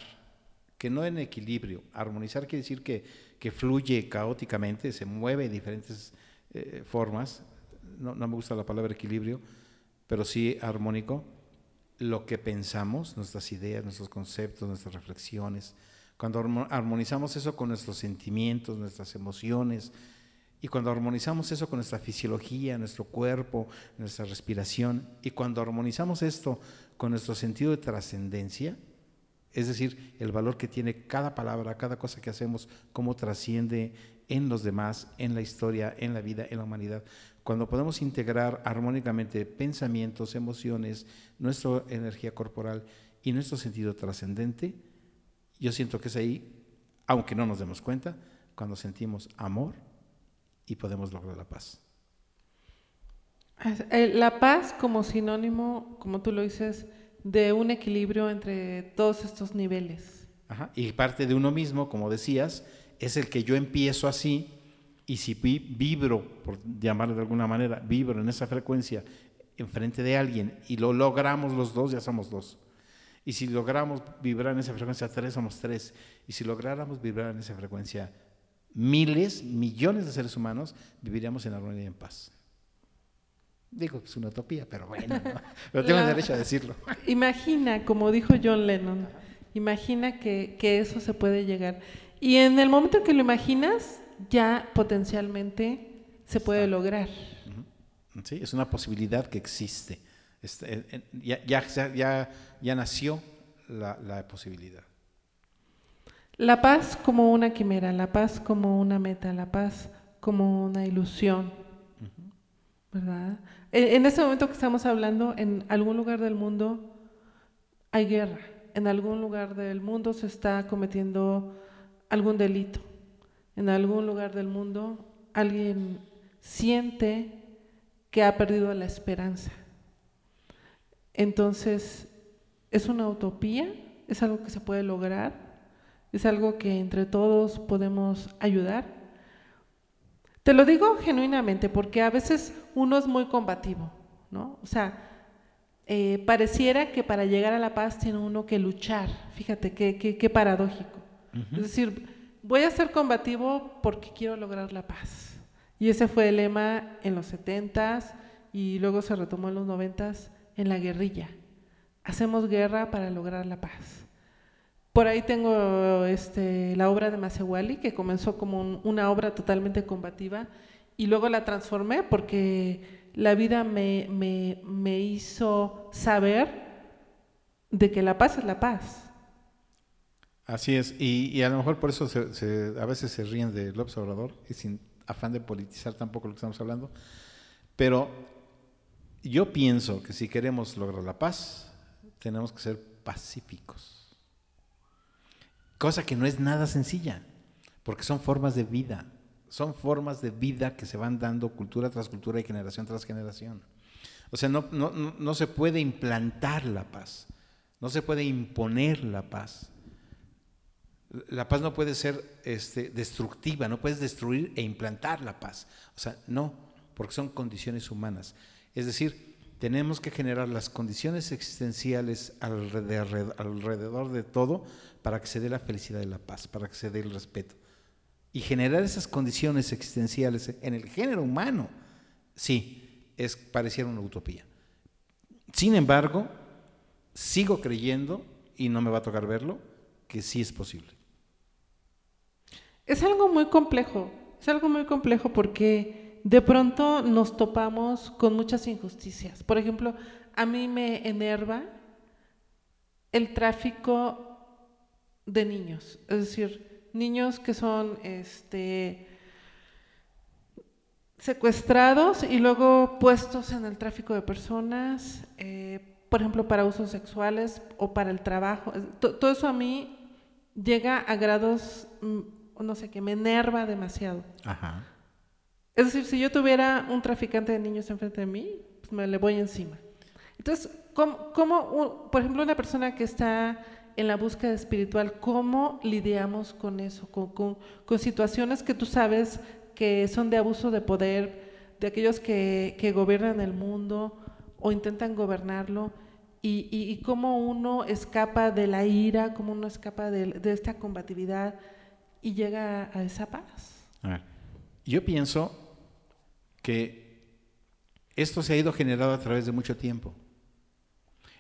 que no en equilibrio, armonizar quiere decir que, fluye caóticamente, se mueve de diferentes eh, formas, no me gusta la palabra equilibrio, pero sí armónico, lo que pensamos, nuestras ideas, nuestros conceptos, nuestras reflexiones, cuando armonizamos eso con nuestros sentimientos, nuestras emociones, y cuando armonizamos eso con nuestra fisiología, nuestro cuerpo, nuestra respiración, y cuando armonizamos esto con nuestro sentido de trascendencia, es decir, el valor que tiene cada palabra, cada cosa que hacemos, cómo trasciende en los demás, en la historia, en la vida, en la humanidad. Cuando podemos integrar armónicamente pensamientos, emociones, nuestra energía corporal y nuestro sentido trascendente, yo siento que es ahí, aunque no nos demos cuenta, cuando sentimos amor y podemos lograr la paz. Eh, la paz como sinónimo, como tú lo dices, de un equilibrio entre todos estos niveles. Ajá. Y parte de uno mismo, como decías, es el que yo empiezo así y si vibro, por llamarlo de alguna manera, vibro en esa frecuencia enfrente de alguien y lo logramos los dos, ya somos dos. Y si logramos vibrar en esa frecuencia tres, somos tres. Y si lográramos vibrar en esa frecuencia miles, millones de seres humanos, viviríamos en armonía y en paz. Digo, es una utopía, pero bueno, ¿no? pero tengo el derecho a decirlo. Imagina, como dijo John Lennon, imagina que, que eso se puede llegar. Y en el momento que lo imaginas, ya potencialmente se puede lograr. Sí, es una posibilidad que existe. Este, ya, ya, ya, ya nació la, la, posibilidad. La paz como una quimera, la paz como una meta, la paz como una ilusión, uh -huh. ¿verdad? En, en este momento que estamos hablando, en algún lugar del mundo hay guerra, en algún lugar del mundo se está cometiendo algún delito, en algún lugar del mundo alguien siente que ha perdido la esperanza entonces, ¿es una utopía? ¿Es algo que se puede lograr? ¿Es algo que entre todos podemos ayudar? Te lo digo genuinamente porque a veces uno es muy combativo, ¿no? O sea, eh, pareciera que para llegar a la paz tiene uno que luchar. Fíjate qué, qué, paradójico. Es decir, voy a ser combativo porque quiero lograr la paz. Y ese fue el lema en los 70s y luego se retomó en los 90s en la guerrilla. Hacemos guerra para lograr la paz. Por ahí tengo este, la obra de Masewali, que comenzó como una obra totalmente combativa y luego la transformé porque la vida me, me, hizo saber de que la paz es la paz. Así es, y, a lo mejor por eso a veces se ríen del observador y sin afán de politizar tampoco lo que estamos hablando, pero yo pienso que si queremos lograr la paz, tenemos que ser pacíficos Cosa que no es nada sencilla, porque son formas de vida, son formas de vida que se van dando cultura tras cultura y generación tras generación. O sea, no, no, se puede implantar la paz, no se puede imponer la paz. La paz no puede ser este, destructiva, no puedes destruir e implantar la paz. O sea, no, porque son condiciones humanas. Es decir, tenemos que generar las condiciones existenciales alrededor de todo para que se dé la felicidad y la paz, para que se dé el respeto. Y generar esas condiciones existenciales en el género humano, sí, es pareciera una utopía. Sin embargo, sigo creyendo, y no me va a tocar verlo, que sí es posible. Es algo muy complejo, es algo muy complejo porque de pronto nos topamos con muchas injusticias. Por ejemplo, a mí me enerva el tráfico de niños, es decir, niños que son este, secuestrados y luego puestos en el tráfico de personas, eh, por ejemplo, para usos sexuales o para el trabajo. Todo eso a mí llega a grados, mm, no sé, que me enerva demasiado. Es decir, si yo tuviera un traficante de niños enfrente de mí, pues me le voy encima. Entonces, ¿cómo, por ejemplo, una persona que está en la búsqueda espiritual, ¿cómo lidiamos con eso? Con, situaciones que tú sabes que son de abuso de poder, de aquellos que, gobiernan el mundo o intentan gobernarlo, y, cómo uno escapa de la ira, cómo uno escapa de, esta combatividad y llega a esa paz. yo pienso que esto se ha ido generado a través de mucho tiempo.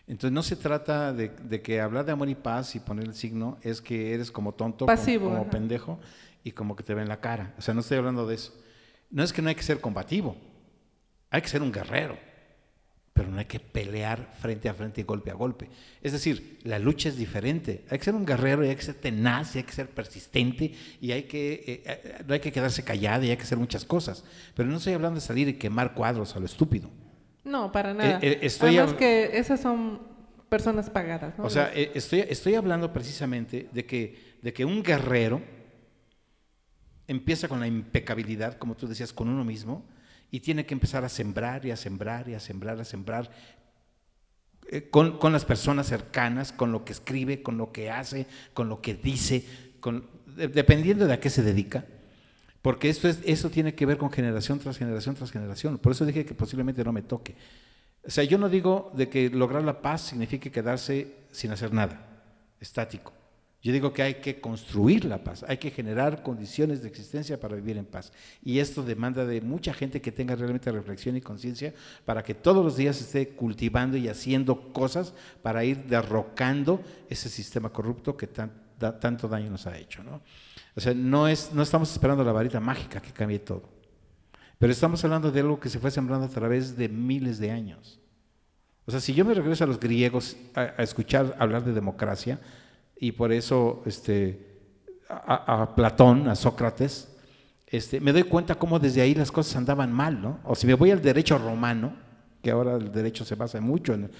Entonces no se trata de, que hablar de amor y paz y poner el signo es que eres como tonto, como, pendejo y como que te ven la cara. O sea, no estoy hablando de eso. No es que no hay que ser combativo, hay que ser un guerrero, pero no hay que pelear frente a frente y golpe a golpe. Es decir, la lucha es diferente. Hay que ser un guerrero y hay que ser tenaz y hay que ser persistente y hay que, eh, eh, no hay que quedarse callado y hay que hacer muchas cosas. Pero no estoy hablando de salir y quemar cuadros a lo estúpido. No, para nada. Eh, eh, Además que esas son personas pagadas. O sea, eh, estoy, estoy hablando precisamente de que, de que un guerrero empieza con la impecabilidad, como tú decías, con uno mismo, y tiene que empezar a sembrar y a sembrar y a sembrar, a sembrar con, con, las personas cercanas, con lo que escribe, con lo que hace, con lo que dice, dependiendo de a qué se dedica. Porque esto, es, eso tiene que ver con generación tras generación tras generación. Por eso dije que posiblemente no me toque. O sea, yo no digo de que lograr la paz signifique quedarse sin hacer nada, estático. Yo digo que hay que construir la paz, hay que generar condiciones de existencia para vivir en paz. Y esto demanda de mucha gente que tenga realmente reflexión y conciencia para que todos los días esté cultivando y haciendo cosas para ir derrocando ese sistema corrupto que tanto daño nos ha hecho. ¿no? O sea, no, es, no estamos esperando la varita mágica que cambie todo. Pero estamos hablando de algo que se fue sembrando a través de miles de años. O sea, si yo me regreso a los griegos a, escuchar hablar de democracia, y por eso este, a, Platón, a Sócrates, este, me doy cuenta cómo desde ahí las cosas andaban mal, ¿no? O si me voy al derecho romano, que ahora el derecho se basa mucho, en,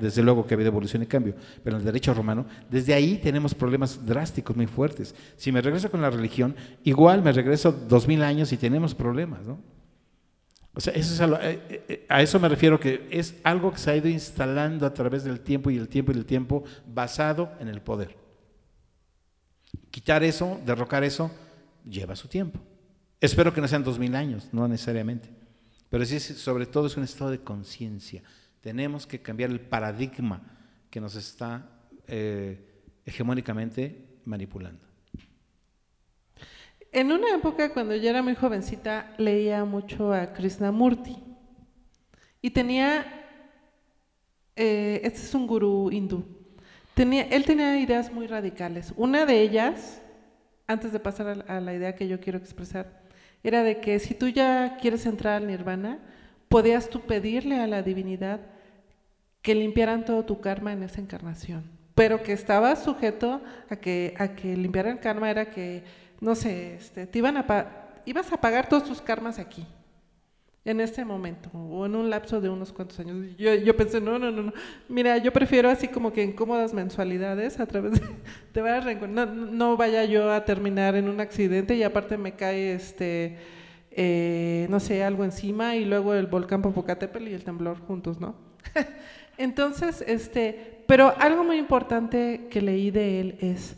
desde luego que ha habido evolución y cambio, pero el derecho romano, desde ahí tenemos problemas drásticos muy fuertes. Si me regreso con la religión, igual me regreso dos mil años y tenemos problemas, ¿no? O sea, eso es a, eh, eh, a, eso me refiero que es algo que se ha ido instalando a través del tiempo y el tiempo y el tiempo basado en el poder. Quitar eso, derrocar eso, lleva su tiempo. Espero que no sean dos mil años, no necesariamente. Pero sí, sobre todo es un estado de conciencia. Tenemos que cambiar el paradigma que nos está eh, hegemónicamente manipulando. En una época, cuando yo era muy jovencita, leía mucho a Krishnamurti. Y tenía, eh, este es un gurú hindú, tenía, él tenía ideas muy radicales. Una de ellas, antes de pasar a la idea que yo quiero expresar, era de que si tú ya quieres entrar al nirvana, podías tú pedirle a la divinidad que limpiaran todo tu karma en esa encarnación, pero que estabas sujeto a que, a que limpiaran karma era que, no sé, este, te iban a ibas a pagar todos tus karmas aquí, en este momento, o en un lapso de unos cuantos años. Yo, yo pensé, no, no, no, no, mira, yo prefiero así como que en cómodas mensualidades a través de, de varias no, no vaya yo a terminar en un accidente y aparte me cae este... Eh, no sé, algo encima y luego el volcán Popocatépetl y el temblor juntos, ¿no? Entonces, este, pero algo muy importante que leí de él es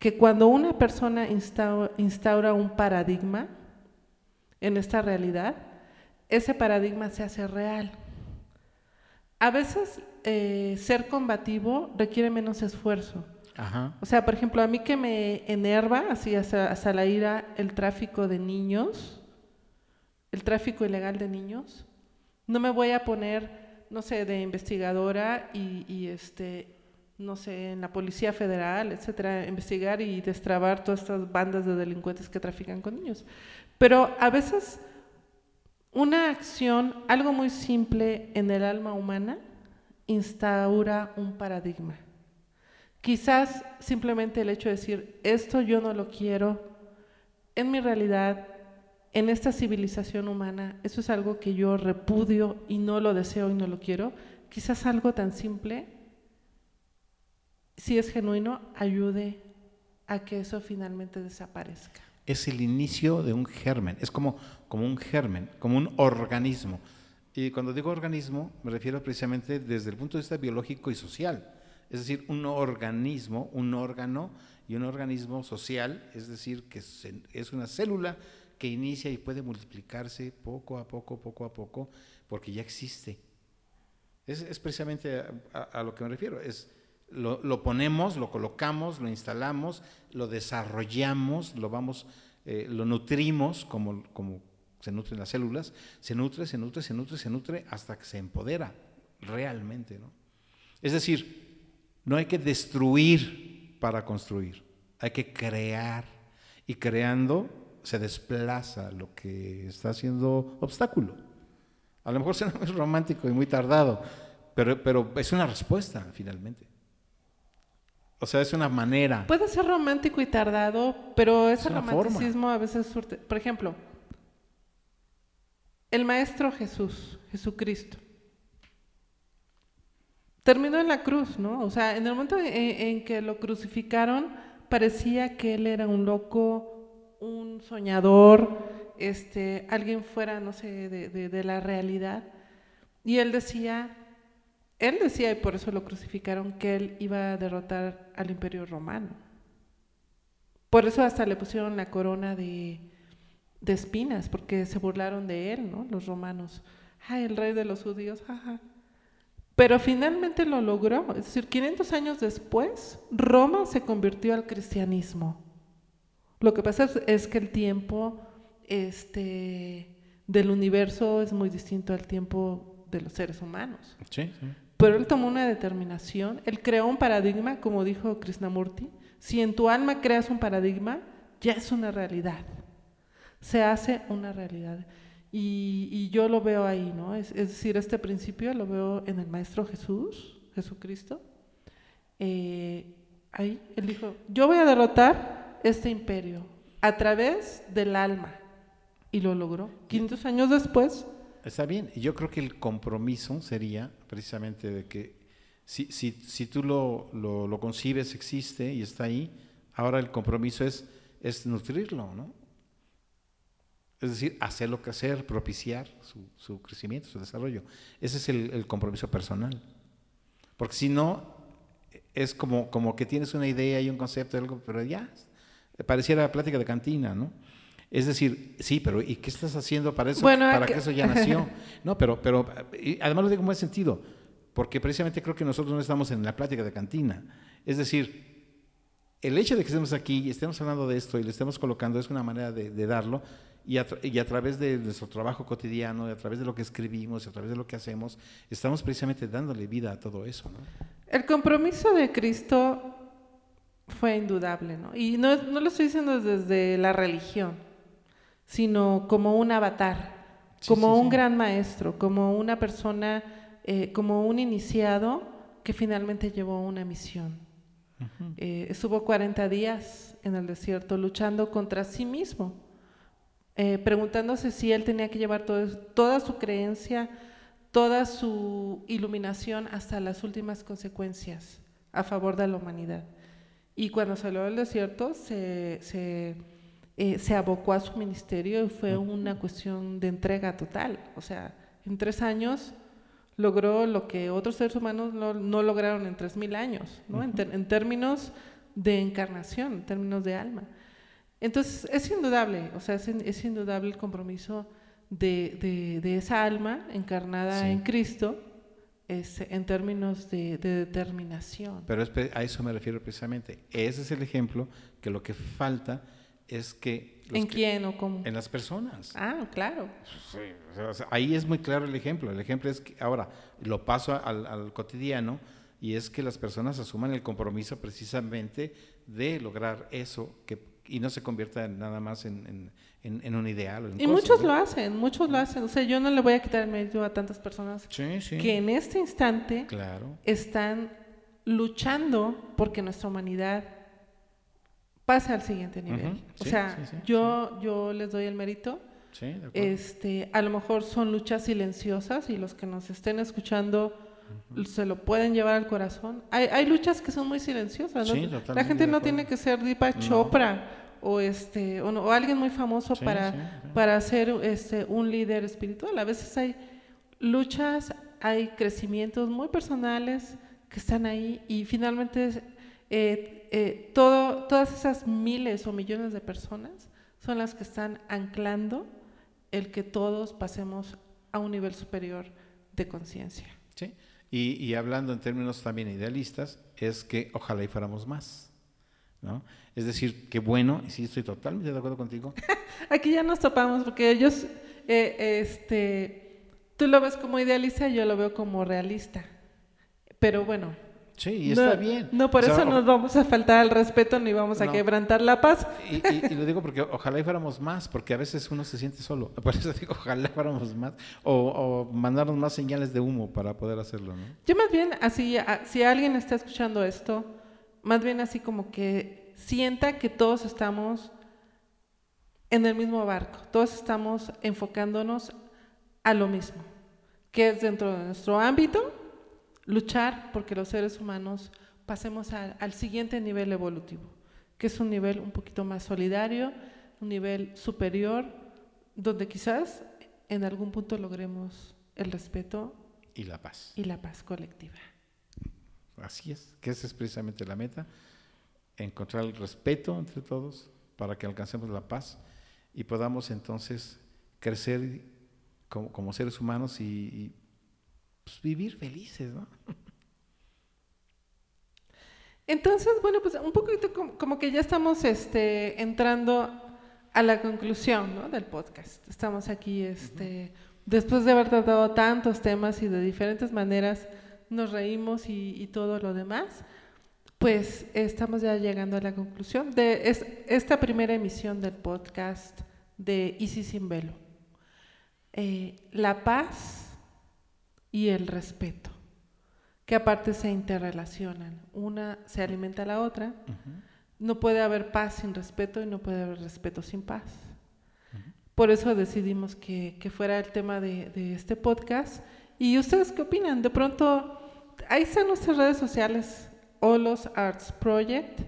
que cuando una persona instaura, un paradigma en esta realidad, ese paradigma se hace real. A veces eh, ser combativo requiere menos esfuerzo. O sea, por ejemplo, a mí que me enerva, así hasta, hasta, la ira, el tráfico de niños, el tráfico ilegal de niños, no me voy a poner no sé, de investigadora y, este, no sé, en la Policía Federal, etcétera, investigar y destrabar todas estas bandas de delincuentes que trafican con niños. Pero a veces una acción, algo muy simple en el alma humana, instaura un paradigma. Quizás simplemente el hecho de decir, esto yo no lo quiero, en mi realidad en esta civilización humana, eso es algo que yo repudio y no lo deseo y no lo quiero, quizás algo tan simple, si es genuino, ayude a que eso finalmente desaparezca. Es el inicio de un germen, es como, como un germen, como un organismo. Y cuando digo organismo, me refiero precisamente desde el punto de vista biológico y social. Es decir, un organismo, un órgano y un organismo social, es decir, que es una célula que inicia y puede multiplicarse poco a poco, poco a poco, porque ya existe. Es, precisamente a, lo que me refiero. Es, lo, ponemos, lo colocamos, lo instalamos, lo desarrollamos, lo vamos, eh, lo nutrimos como, como se nutren las células, se nutre, se nutre, se nutre, se nutre hasta que se empodera realmente. ¿no? Es decir, no hay que destruir para construir, hay que crear. Y creando se desplaza lo que está haciendo obstáculo. A lo mejor será muy romántico y muy tardado, pero, pero es una respuesta finalmente. O sea, es una manera. Puede ser romántico y tardado, pero ese romanticismo a veces surte. Por ejemplo, el Maestro Jesús, Jesucristo, terminó en la cruz, ¿no? O sea, en el momento en que lo crucificaron, parecía que él era un loco, un soñador, este, alguien fuera, no sé, de, la realidad. Y él decía, él decía, y por eso lo crucificaron, que él iba a derrotar al imperio romano. Por eso hasta le pusieron la corona de, de espinas, porque se burlaron de él, ¿no? Los romanos. Ay, el rey de los judíos, jaja. Pero finalmente lo logró. Es decir, 500 años después, Roma se convirtió al cristianismo. Lo que pasa es, que el tiempo este, del universo es muy distinto al tiempo de los seres humanos. Sí, Pero él tomó una determinación, él creó un paradigma, como dijo Krishnamurti. Si en tu alma creas un paradigma, ya es una realidad. Se hace una realidad. Y, yo lo veo ahí, ¿no? Es, decir, este principio lo veo en el Maestro Jesús, Jesucristo. Eh, ahí, él dijo, yo voy a derrotar este imperio a través del alma. Y lo logró. 500 años después. Está bien. Yo creo que el compromiso sería precisamente de que si, si, si tú lo, lo, concibes, existe y está ahí, ahora el compromiso es, es nutrirlo, ¿no? Es decir, hacer lo que hacer, propiciar su, su crecimiento, su desarrollo. Ese es el, el compromiso personal. Porque si no, es como, como que tienes una idea y un concepto algo, pero ya, pareciera plática de cantina, ¿no? Es decir, sí, pero ¿y qué estás haciendo para eso? Bueno, para que- que eso ya nació. No, pero, pero además lo digo en buen sentido, porque precisamente creo que nosotros no estamos en la plática de cantina. Es decir, el hecho de que estemos aquí y estemos hablando de esto y le estemos colocando es una manera de, de darlo y a, y a través de nuestro trabajo cotidiano, y a través de lo que escribimos, y a través de lo que hacemos, estamos precisamente dándole vida a todo eso. ¿no? El compromiso de Cristo fue indudable, ¿no? Y no, no lo estoy diciendo desde la religión, sino como un avatar, Sí, como sí, un sí. gran maestro, como una persona, eh, como un iniciado que finalmente llevó una misión. Eh, estuvo 40 días en el desierto luchando contra sí mismo, eh, preguntándose si él tenía que llevar todo toda su creencia, toda su iluminación hasta las últimas consecuencias a favor de la humanidad. Y cuando salió del desierto se, se, eh, se abocó a su ministerio y fue una cuestión de entrega total. O sea, en tres años logró lo que otros seres humanos no, no lograron en tres mil años, ¿no? en, ter- en términos de encarnación, en términos de alma. Entonces, es indudable, o sea, es, in- es indudable el compromiso de, de- de esa alma encarnada Sí. en Cristo es, en términos de, de determinación. Pero es a eso me refiero precisamente. Ese es el ejemplo que lo que falta es que... ¿En que- quién o cómo? En las personas. Ah, claro. Sí, o sea, o sea, ahí es muy claro el ejemplo. El ejemplo es que ahora lo paso al, al cotidiano y es que las personas asuman el compromiso precisamente de lograr eso que, y no se convierta en nada más en, en- un ideal. en Y cosas, muchos ¿no? lo hacen, muchos lo hacen. O sea, yo no le voy a quitar el mérito a tantas personas Sí, sí. que en este instante Claro. están luchando porque nuestra humanidad pase al siguiente nivel. Ujú, o sí, sea, sí, sí, yo, yo les doy el mérito. Sí, de. Este, a lo mejor son luchas silenciosas y los que nos estén escuchando se lo pueden llevar al corazón. Hay, hay luchas que son muy silenciosas. ¿no? Sí, La gente no tiene que ser Deepak No. Chopra o este o, no- o alguien muy famoso para para ser este un líder espiritual. A veces hay luchas, hay crecimientos muy personales que están ahí y finalmente eh, eh, todo, todas esas miles o millones de personas son las que están anclando el que todos pasemos a un nivel superior de conciencia. Sí. Y, y hablando en términos también idealistas, es que ojalá y fuéramos más. ¿no? Es decir, que bueno, y sí estoy totalmente de acuerdo contigo, Aquí ya nos topamos porque ellos, eh, este, tú lo ves como idealista, yo lo veo como realista. Pero bueno, sí, y no, está bien. no por O sea, eso nos vamos a faltar al respeto ni vamos a No. quebrantar la paz. Y, y- y lo digo porque ojalá y fuéramos más, porque a veces uno se siente solo. Por eso digo, ojalá fuéramos más, o, o mandarnos más señales de humo para poder hacerlo, ¿no? Yo más bien así, a- si alguien está escuchando esto, más bien así como que sienta que todos estamos en el mismo barco, todos estamos enfocándonos a lo mismo, que es dentro de nuestro ámbito luchar porque los seres humanos pasemos a- al siguiente nivel evolutivo, que es un nivel un poquito más solidario, un nivel superior, donde quizás en algún punto logremos el respeto Y la paz. y la paz colectiva. Así es, que esa es precisamente la meta, encontrar el respeto entre todos para que alcancemos la paz y podamos entonces crecer como, como seres humanos y, y, pues, vivir felices, ¿no? Entonces, bueno, pues un poquito como, que ya estamos este, entrando a la conclusión ¿no? del podcast. Estamos aquí, este, después de haber tratado tantos temas y de diferentes maneras, nos reímos y, y todo lo demás, pues estamos ya llegando a la conclusión de es- esta primera emisión del podcast de Easy Sin Velo. Eh, la paz y el respeto que aparte se interrelacionan. Una se alimenta a la otra. No puede haber paz sin respeto y no puede haber respeto sin paz. Por eso decidimos que, que fuera el tema de, de este podcast. ¿Y ustedes qué opinan? De pronto, ahí están nuestras redes sociales, Olos Arts Project.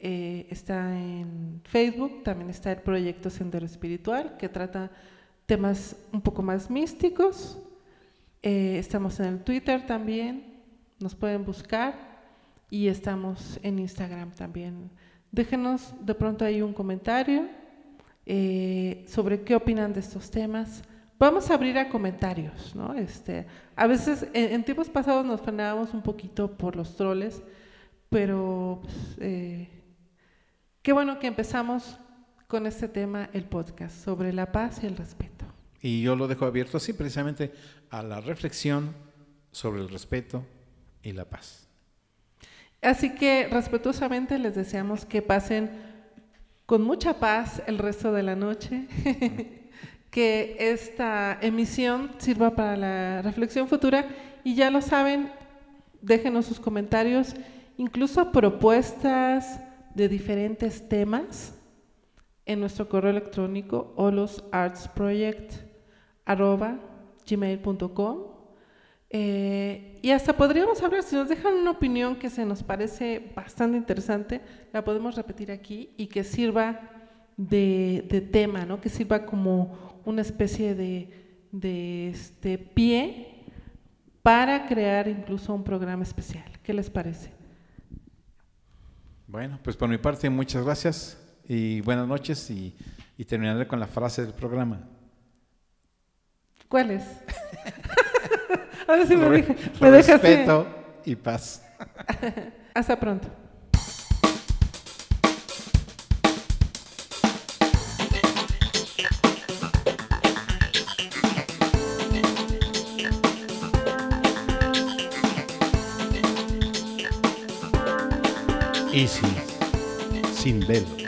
eh, está en Facebook, también está el proyecto Sendero Espiritual, que trata temas un poco más místicos. Eh, estamos en el Twitter también, nos pueden buscar y estamos en Instagram también. Déjenos de pronto ahí un comentario eh, sobre qué opinan de estos temas. Vamos a abrir a comentarios, ¿no? Este, a veces en, tiempos pasados nos frenábamos un poquito por los troles, pero pues, eh, qué bueno que empezamos con este tema, el podcast, sobre la paz y el respeto. Y yo lo dejo abierto así, precisamente a la reflexión sobre el respeto y la paz. Así que respetuosamente les deseamos que pasen con mucha paz el resto de la noche, que esta emisión sirva para la reflexión futura y ya lo saben, déjenos sus comentarios, incluso propuestas de diferentes temas en nuestro correo electrónico holosartsproject.gmail.com eh, y hasta podríamos hablar, si nos dejan una opinión que se nos parece bastante interesante, la podemos repetir aquí y que sirva de, tema, ¿no? que sirva como una especie de, este pie para crear incluso un programa especial. ¿Qué les parece? Bueno, pues por mi parte muchas gracias y buenas noches y, y terminaré con la frase del programa. ¿Cuál es? Ahora sí me, deja, me Respeto y paz. Hasta pronto. Easy, sin velo.